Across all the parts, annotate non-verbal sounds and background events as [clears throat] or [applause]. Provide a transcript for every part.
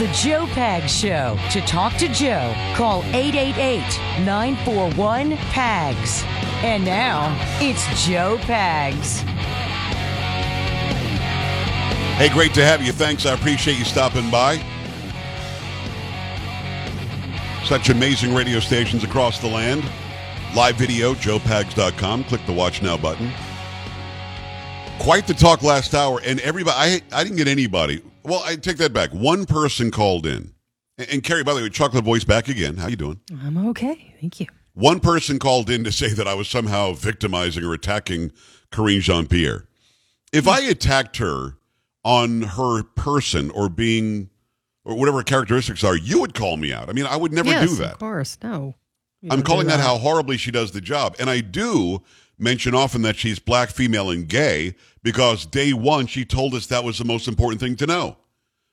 the Joe Pags Show. To talk to Joe, call 888 941 PAGS. And now, it's Joe Pags. Hey, great to have you. Thanks. I appreciate you stopping by. Such amazing radio stations across the land. Live video, joepags.com. Click the watch now button. Quite the talk last hour, and everybody, I, I didn't get anybody. Well, I take that back. One person called in. And, Carrie, by the way, chocolate voice back again. How you doing? I'm okay. Thank you. One person called in to say that I was somehow victimizing or attacking Karine Jean Pierre. If I attacked her on her person or being or whatever characteristics are, you would call me out. I mean, I would never yes, do that. Of course, no. You I'm calling that how horribly she does the job. And I do mention often that she's black, female, and gay because day one she told us that was the most important thing to know.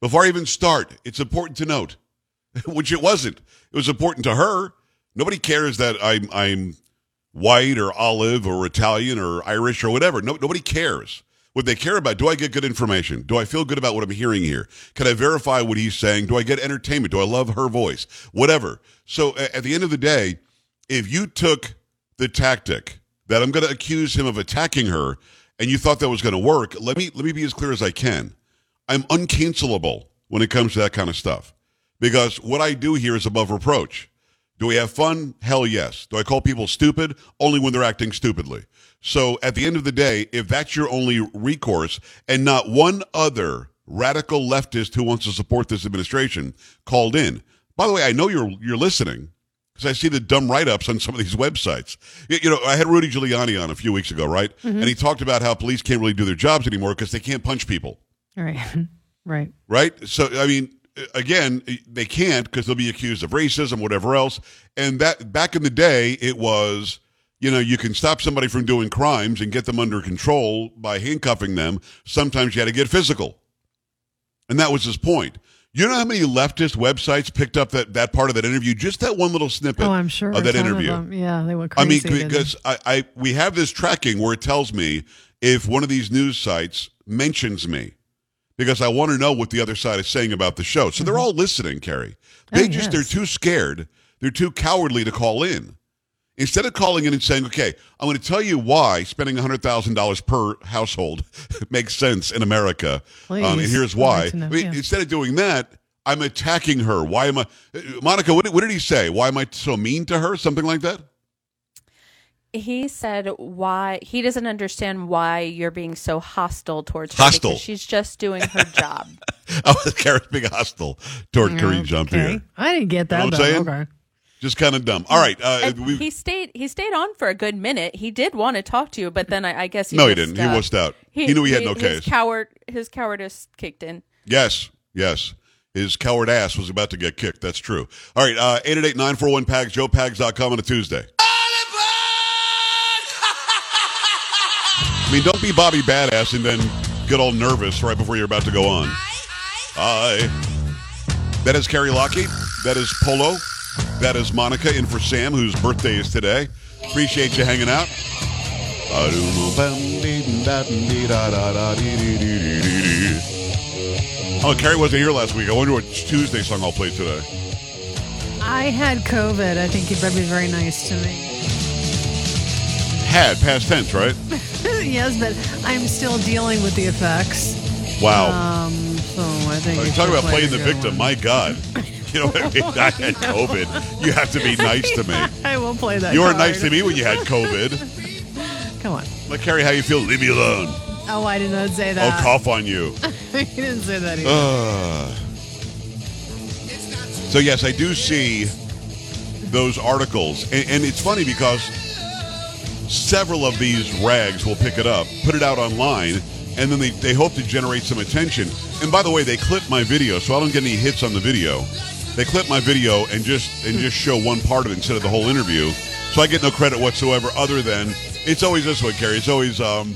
Before I even start, it's important to note, [laughs] which it wasn't. It was important to her. Nobody cares that I'm I'm white or olive or Italian or Irish or whatever. No, nobody cares. What they care about, do I get good information? Do I feel good about what I'm hearing here? Can I verify what he's saying? Do I get entertainment? Do I love her voice? Whatever. So at the end of the day, if you took the tactic that I'm going to accuse him of attacking her and you thought that was going to work, let me let me be as clear as I can. I'm uncancelable when it comes to that kind of stuff because what I do here is above reproach. Do we have fun? Hell yes. Do I call people stupid? Only when they're acting stupidly. So at the end of the day, if that's your only recourse and not one other radical leftist who wants to support this administration called in. By the way, I know you're you're listening because I see the dumb write-ups on some of these websites. You, know, I had Rudy Giuliani on a few weeks ago, right? Mm-hmm. And he talked about how police can't really do their jobs anymore because they can't punch people Right. [laughs] right. right? So I mean, again, they can't because they'll be accused of racism, whatever else. And that back in the day, it was you know you can stop somebody from doing crimes and get them under control by handcuffing them. Sometimes you had to get physical, and that was his point. You know how many leftist websites picked up that, that part of that interview? Just that one little snippet Oh, I'm sure. of that interview. them, yeah, they went crazy. I mean, crazy. didn't they? because I, I we have this tracking where it tells me if one of these news sites mentions me because I want to know what the other side is saying about the show. So they're mm-hmm. all listening, Carrie. They Oh, just yes. they're too scared. They're too cowardly to call in. Instead of calling in and saying, "Okay, I'm going to tell you why spending $100,000 per household [laughs] makes sense in America, um, and here's why." like to know, I mean, yeah. Instead of doing that, I'm attacking her. Why am I, Monica? What did, what did he say? Why am I so mean to her? Something like that. He said why he doesn't understand why you're being so hostile towards her Hostile. because she's just doing her [laughs] job. Oh, Karen's being hostile toward Karine Jean Pierre. Okay. I didn't get that. know what I'm saying? Okay. Just kind of dumb. All right. Uh, we, he stayed he stayed on for a good minute. He did want to talk to you, but then I, I guess he no, he didn't. He uh, wussed out. He, knew he had no case. his case. Coward his cowardice kicked in. yes, yes. His coward ass was about to get kicked. That's true. All right. Uh, 888-941-PAGS, joepags.com on a Tuesday. I mean, don't be Bobby Badass and then get all nervous right before you're about to go on. Hi. That is Carrie Lockheed. That is Polo. That is Monica in for Sam, whose birthday is today. Appreciate you hanging out. [laughs] Oh, Carrie wasn't here last week. I wonder what Tuesday song I'll play today. I had COVID. I think you'd better be very nice to me. Had, past tense, right? [laughs] yes, but I'm still dealing with the effects. Wow. Um, so I think. You talk should about play playing the victim. one. My God. [laughs] [laughs] You know what I mean? I had COVID. You have to be [laughs] nice to me. I will play that. You were card. nice to me when you had COVID. Come on. Like, Carrie, how you feel? Leave me alone. Oh, I did not say that. I'll cough on you. [laughs] I didn't say that either. Uh, so yes, I do see those articles, and, and it's funny because several of these rags will pick it up, put it out online, and then they, they hope to generate some attention. And by the way, they clip my video, so I don't get any hits on the video. They clip my video and just and just show one part of it instead of the whole interview. So I get no credit whatsoever other than it's always this way, Carrie. It's always um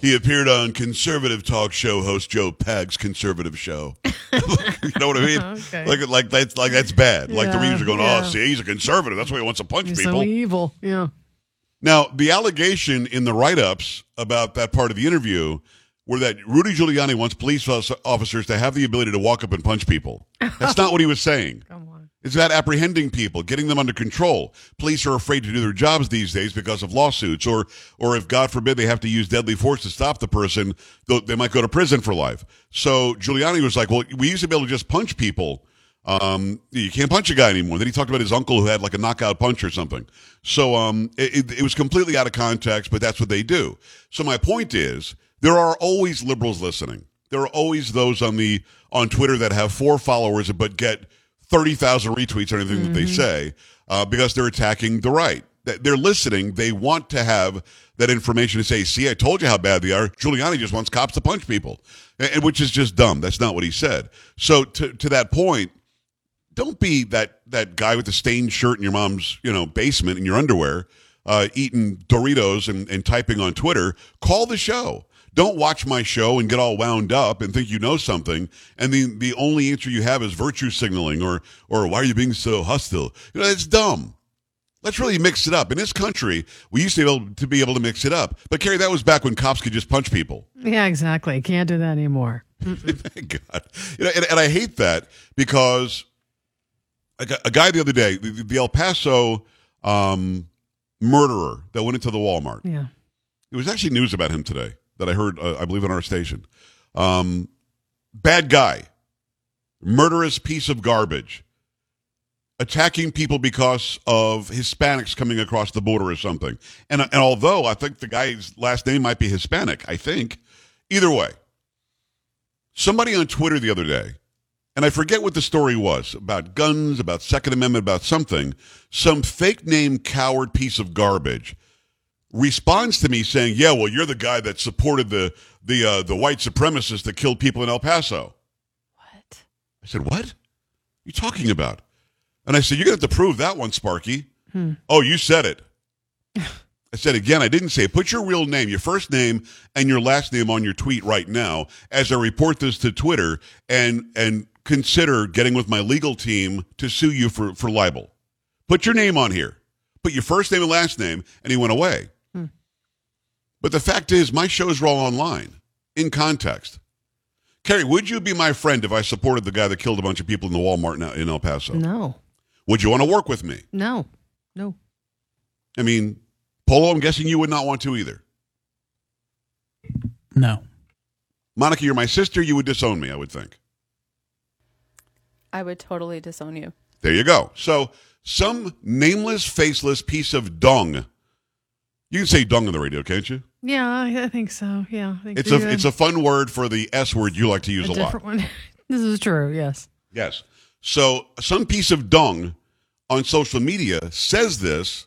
he appeared on conservative talk show host Joe Pag's conservative show. [laughs] you know what I mean? Okay. Like like that's like that's bad. like the Yeah, readers are going, yeah. Oh, see, he's a conservative. That's why he wants to punch He's people. so evil. Yeah. Now, the allegation in the write ups about that part of the interview were that Rudy Giuliani wants police officers to have the ability to walk up and punch people. That's not what he was saying. [laughs] Come on. It's about apprehending people, getting them under control. Police are afraid to do their jobs these days because of lawsuits, or, or if God forbid they have to use deadly force to stop the person, they might go to prison for life. So Giuliani was like, "Well, we used to be able to just punch people. Um, you can't punch a guy anymore." Then he talked about his uncle who had like a knockout punch or something. So um, it, it, it was completely out of context, but that's what they do. So my point is, there are always liberals listening. There are always those on the on Twitter that have four followers but get thirty thousand retweets or anything that they say uh, because they're attacking the right. They're listening. They want to have that information to say, "See, I told you how bad they are." Giuliani just wants cops to punch people, and, and- which is just dumb. That's not what he said. So to to that point, don't be that that guy with the stained shirt in your mom's you know basement in your underwear uh, eating doritos and, and typing on twitter call the show don't watch my show and get all wound up and think you know something and the the only answer you have is virtue signaling or or why are you being so hostile you know it's dumb let's really mix it up in this country we used to be able to be able to mix it up but Carrie, that was back when cops could just punch people Yeah, exactly. Can't do that anymore. [laughs] Thank God. You know, and, and I hate that because a, a guy the other day, the, the El Paso um, murderer that went into the Walmart. Yeah. It was actually news about him today that I heard, uh, I believe, on our station. Um, bad guy, murderous piece of garbage, attacking people because of Hispanics coming across the border or something. And, and although I think the guy's last name might be Hispanic, I think, either way, somebody on Twitter the other day, and I forget what the story was about guns, about Second Amendment, about something, some fake name coward piece of garbage responds to me saying, "Yeah, well, you're the guy that supported the the uh, the white supremacists that killed people in El Paso." What? I said, "What? are you talking about?" And I said, "You're going to have to prove that one, Sparky." Oh, you said it. I said again, I didn't say it. Put your real name, your first name, and your last name on your tweet right now as I report this to Twitter and and consider getting with my legal team to sue you for, for libel. Put your name on here. Put your first name and last name, and he went away. But the fact is, my shows are all online, in context. Carrie, would you be my friend if I supported the guy that killed a bunch of people in the Walmart in- in El Paso? No. Would you want to work with me? No. No. I mean, Polo, I'm guessing you would not want to either. No. Monica, you're my sister. You would disown me, I would think. I would totally disown you. There you go. So, some nameless, faceless piece of dung. You can say dung on the radio, can't you? Yeah, I I think so. Yeah. I think It's a it's a fun word for the S word you like to use a a, lot. different one. [laughs] this is true. Yes. Yes. So some piece of dung on social media says this,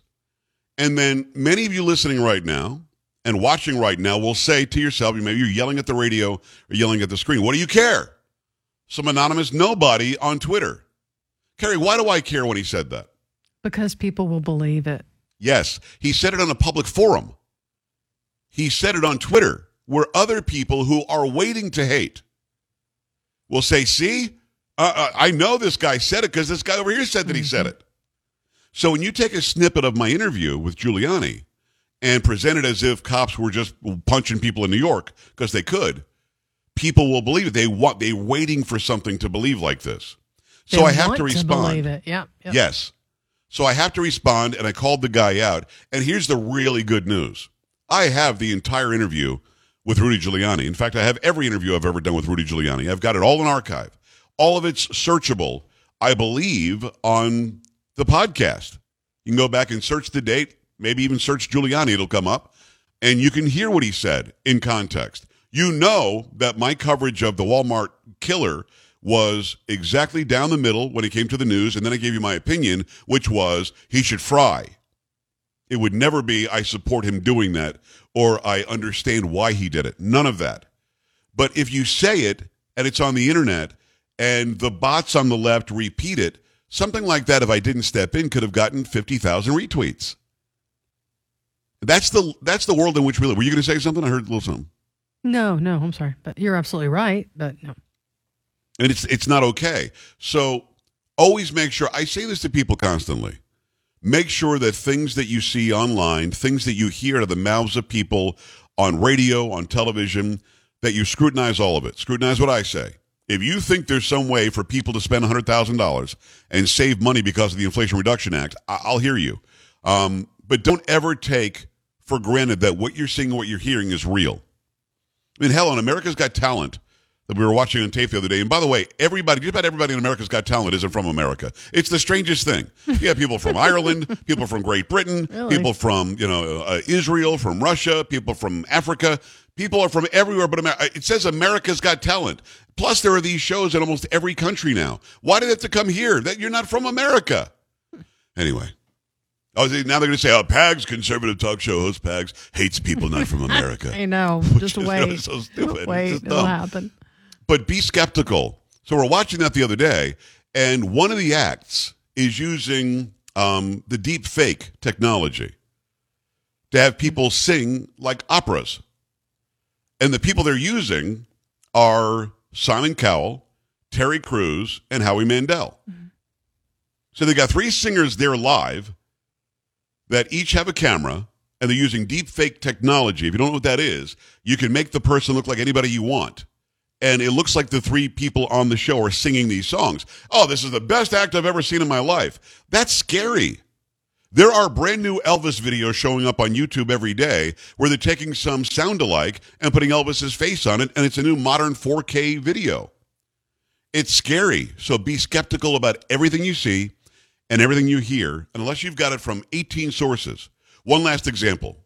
and then many of you listening right now and watching right now will say to yourself, maybe you're yelling at the radio or yelling at the screen, what do you care? Some anonymous nobody on Twitter. Carrie, why do I care when he said that? Because people will believe it. Yes, he said it on a public forum. He said it on Twitter, where other people who are waiting to hate will say, See, uh, uh, I know this guy said it because this guy over here said that he said it. So when you take a snippet of my interview with Giuliani and present it as if cops were just punching people in New York because they could, people will believe it. They want, they're waiting for something to believe like this. So They I have to respond. believe it. Yep. yep. Yes. So I have to respond, and I called the guy out. And here's the really good news I have the entire interview with Rudy Giuliani. In fact, I have every interview I've ever done with Rudy Giuliani. I've got it all in archive. All of it's searchable, I believe, on the podcast. You can go back and search the date, maybe even search Giuliani, it'll come up, and you can hear what he said in context. You know that my coverage of the Walmart killer was exactly down the middle when it came to the news, and then I gave you my opinion, which was he should fry. It would never be, I support him doing that or I understand why he did it. None of that. But if you say it and it's on the internet and the bots on the left repeat it, something like that, if I didn't step in, could have gotten 50,000 retweets. That's the that's the world in which we live. Were you going to say something? I heard a little something. No, no, I'm sorry, but you're absolutely right. But no, and it's it's not okay. So always make sure. I say this to people constantly. Make sure that things that you see online, things that you hear out of the mouths of people on radio, on television, that you scrutinize all of it. Scrutinize what I say. If you think there's some way for people to spend $100,000 and save money because of the Inflation Reduction Act, I- will hear you. Um, but don't ever take for granted that what you're seeing and what you're hearing is real. I mean, hell, on America's Got Talent, we were watching on tape the other day. And by the way, everybody, just about everybody in America's Got Talent isn't from America. It's the strangest thing. [laughs] You have people from Ireland, people from Great Britain, Really? people from you know uh, Israel, from Russia, people from Africa. People are from everywhere but America. It says America's Got Talent. Plus, there are these shows in almost every country now. Why did it have to come here? That you're not from America. Anyway. Oh, now they're going to say, "Oh, Pags, conservative talk show host Pags, hates people not from [laughs] America." I know. [laughs] Just wait. so stupid. Wait, it'll happen. But be skeptical. So we're watching that the other day, and one of the acts is using um, the deep fake technology to have people sing like operas. And the people they're using are Simon Cowell, Terry Crews, and Howie Mandel. So they got three singers there live that each have a camera and they're using deep fake technology. If you don't know what that is, you can make the person look like anybody you want. And it looks like the three people on the show are singing these songs. Oh, this is the best act I've ever seen in my life. That's scary. There are brand new Elvis videos showing up on YouTube every day where they're taking some sound alike and putting Elvis's face on it, and it's a new modern 4K video. It's scary. So be skeptical about everything you see and everything you hear, unless you've got it from 18 sources. One last example.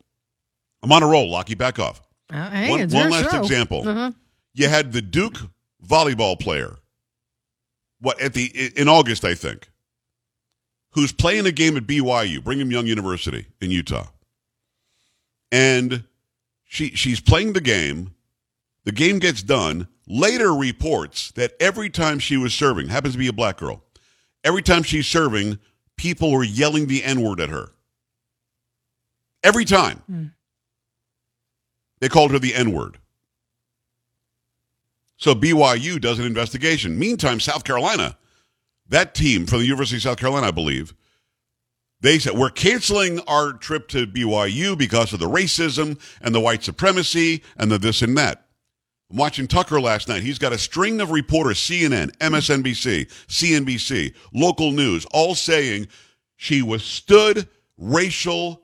I'm on a roll, Lockie, back off. Uh, hey, one one last show. example. Uh-huh. You had the Duke volleyball player, what at the in August, I think, who's playing a game at BYU, Brigham Young University in Utah, and she she's playing the game. The game gets done. Later reports that every time she was serving, happens to be a black girl, every time she's serving, people were yelling the N word at her. Every time. Hmm. They called her the N word. So BYU does an investigation. Meantime, South Carolina, that team from the University of South Carolina, I believe, they said, We're canceling our trip to BYU because of the racism and the white supremacy and the this and that. I'm watching Tucker last night. He's got a string of reporters, CNN, MSNBC, CNBC, local news, all saying she withstood racial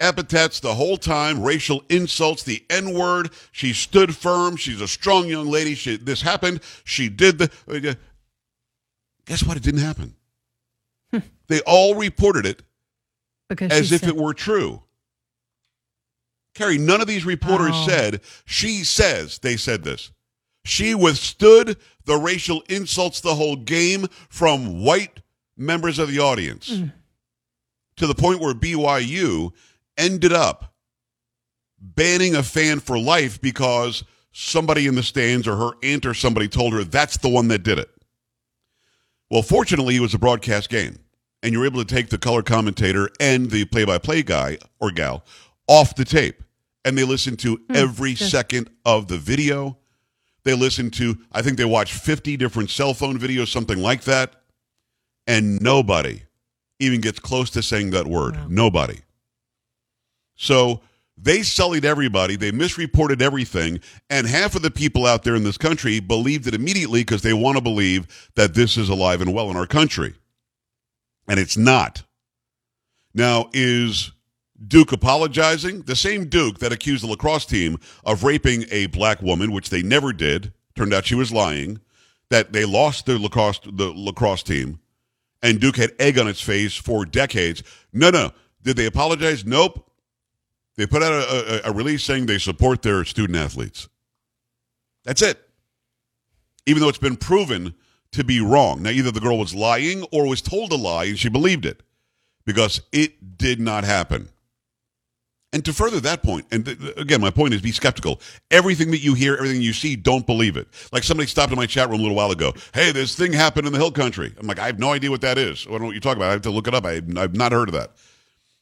epithets the whole time, racial insults, the N word. She stood firm. She's a strong young lady. She, this happened. She did the. guess what? It didn't happen. Hmm. they all reported it Because as if said- it were true. Carrie, none of these reporters Oh. said, she says they said this. She withstood the racial insults the whole game from white members of the audience hmm. to the point where BYU ended up banning a fan for life because somebody in the stands or her aunt or somebody told her that's the one that did it. Well, fortunately, it was a broadcast game, and you're able to take the color commentator and the play by play guy or gal off the tape, and they listen to hmm, every second of the video. They listen to, I think they watched 50 different cell phone videos, something like that, and nobody even gets close to saying that word. Nobody. So they sullied everybody. They misreported everything. And half of the people out there in this country believed it immediately because they want to believe that this is alive and well in our country. And it's not. Now, is Duke apologizing? The same Duke that accused the lacrosse team of raping a black woman, which they never did. Turned out she was lying. That they lost the lacrosse the lacrosse team, and Duke had egg on its face for decades. No, no. Did they apologize? Nope. They put out a, a, a release saying they support their student athletes. That's it. Even though it's been proven to be wrong. Now, either the girl was lying or was told a lie and she believed it because it did not happen. And to further that point, and th- again, my point is be skeptical. Everything that you hear, everything you see, don't believe it. Like somebody stopped in my chat room a little while ago. Hey, this thing happened in the Hill Country. I'm like, I have no idea what that is. I don't know what you're talking about. I have to look it up. I, I've not heard of that.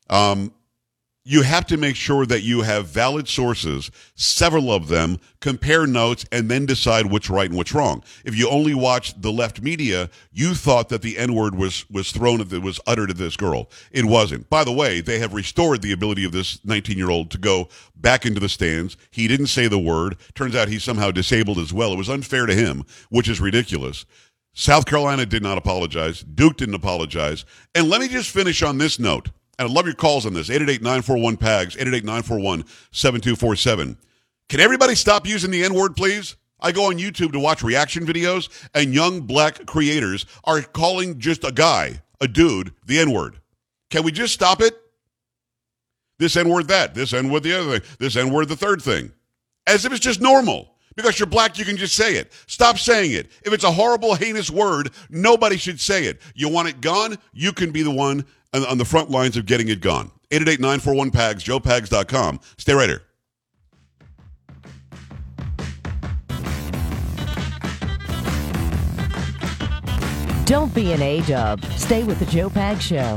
Um, you have to make sure that you have valid sources, several of them, compare notes, and then decide what's right and what's wrong. If you only watched the left media, you thought that the N word was was thrown at the, was uttered at this girl. It wasn't. By the way, they have restored the ability of this 19 year old to go back into the stands. He didn't say the word. Turns out he's somehow disabled as well. It was unfair to him, which is ridiculous. South Carolina did not apologize. Duke didn't apologize. And let me just finish on this note. And I love your calls on this 888 941 PAGS, 888 941 7247. Can everybody stop using the N word, please? I go on YouTube to watch reaction videos, and young black creators are calling just a guy, a dude, the N word. Can we just stop it? This N word, that. This N word, the other thing. This N word, the third thing. As if it's just normal. Because you're black, you can just say it. Stop saying it. If it's a horrible, heinous word, nobody should say it. You want it gone? You can be the one on, the front lines of getting it gone. 888-941-PAGS, joepags.com. Stay right here. Don't be an A dub. Stay with the Joe Pags Show.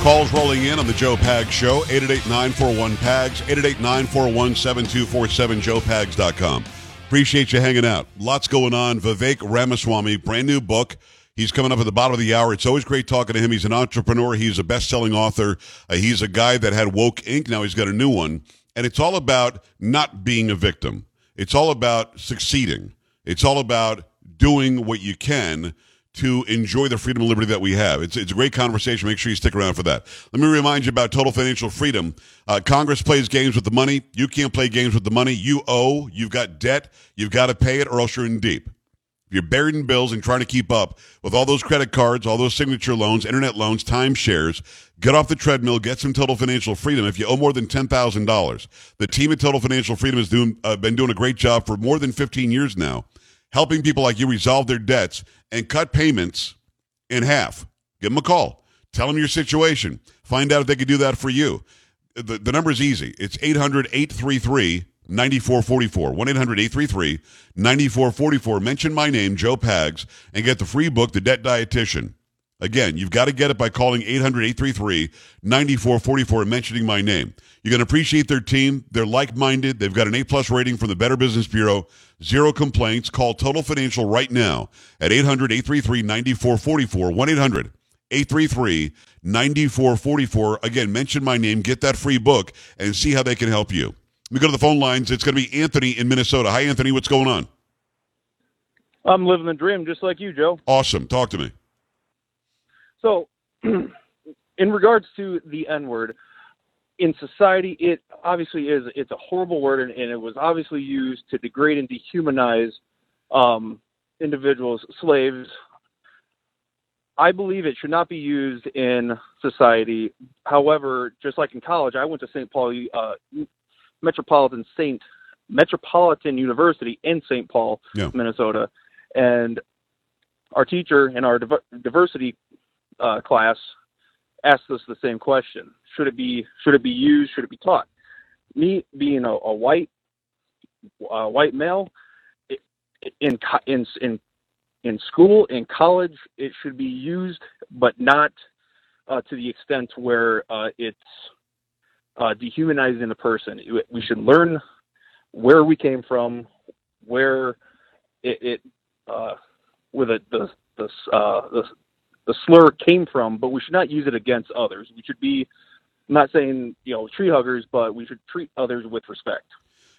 Calls rolling in on the Joe Pags Show, 888-941-PAGS, 888-941-7247, joepags.com. Appreciate you hanging out. Lots going on. Vivek Ramaswamy, brand new book. He's coming up at the bottom of the hour. It's always great talking to him. He's an entrepreneur. He's a best-selling author. Uh, he's a guy that had Woke Inc. Now he's got a new one. And it's all about not being a victim. It's all about succeeding. It's all about doing what you can to enjoy the freedom and liberty that we have. It's, it's a great conversation. Make sure you stick around for that. Let me remind you about total financial freedom. Uh, Congress plays games with the money. You can't play games with the money. You owe. You've got debt. You've got to pay it or else you're in deep. If you're buried in bills and trying to keep up with all those credit cards, all those signature loans, internet loans, timeshares, get off the treadmill, get some total financial freedom. If you owe more than $10,000, the team at Total Financial Freedom has doing, uh, been doing a great job for more than 15 years now, helping people like you resolve their debts and cut payments in half. Give them a call. Tell them your situation. Find out if they can do that for you. The, the number is easy. It's 800 833 9444. 1 800 833 9444. Mention my name, Joe Pags, and get the free book, The Debt Dietitian. Again, you've got to get it by calling 800 833 9444 and mentioning my name. You're going to appreciate their team. They're like minded. They've got an A plus rating from the Better Business Bureau. Zero complaints. Call Total Financial right now at 800 833 9444. 1 800 833 9444. Again, mention my name, get that free book, and see how they can help you. Let me go to the phone lines. It's going to be Anthony in Minnesota. Hi, Anthony. What's going on? I'm living the dream just like you, Joe. Awesome. Talk to me. So, [clears throat] in regards to the N word, in society, it obviously is it's a horrible word, and, and it was obviously used to degrade and dehumanize um, individuals, slaves. I believe it should not be used in society. However, just like in college, I went to St. Paul uh, Metropolitan Saint Metropolitan University in St. Paul, Yeah. Minnesota, and our teacher in our div- diversity uh, class asked us the same question: Should it be should it be used? Should it be taught? Me being a, a white uh, white male in in in in school in college, it should be used, but not uh, to the extent where uh, it's uh, dehumanizing the person. We should learn where we came from, where it, it uh, where the the the, uh, the the slur came from, but we should not use it against others. We should be I'm not saying you know tree huggers, but we should treat others with respect.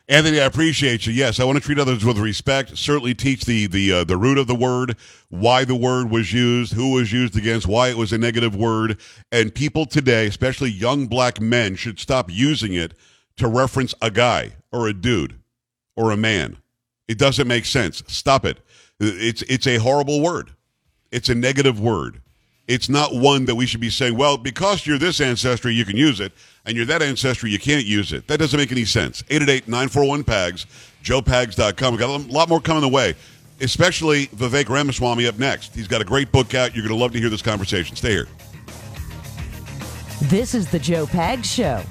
Anthony, I appreciate you. Yes, I want to treat others with respect. Certainly, teach the the uh, the root of the word, why the word was used, who was used against, why it was a negative word, and people today, especially young black men, should stop using it to reference a guy or a dude or a man. It doesn't make sense. Stop it. It's it's a horrible word. It's a negative word. It's not one that we should be saying, well, because you're this ancestry, you can use it, and you're that ancestry, you can't use it. That doesn't make any sense. 888-941-PAGS, joepags.com. We've got a lot more coming the way, especially Vivek Ramaswamy up next. He's got a great book out. You're going to love to hear this conversation. Stay here. This is the Joe Pags Show.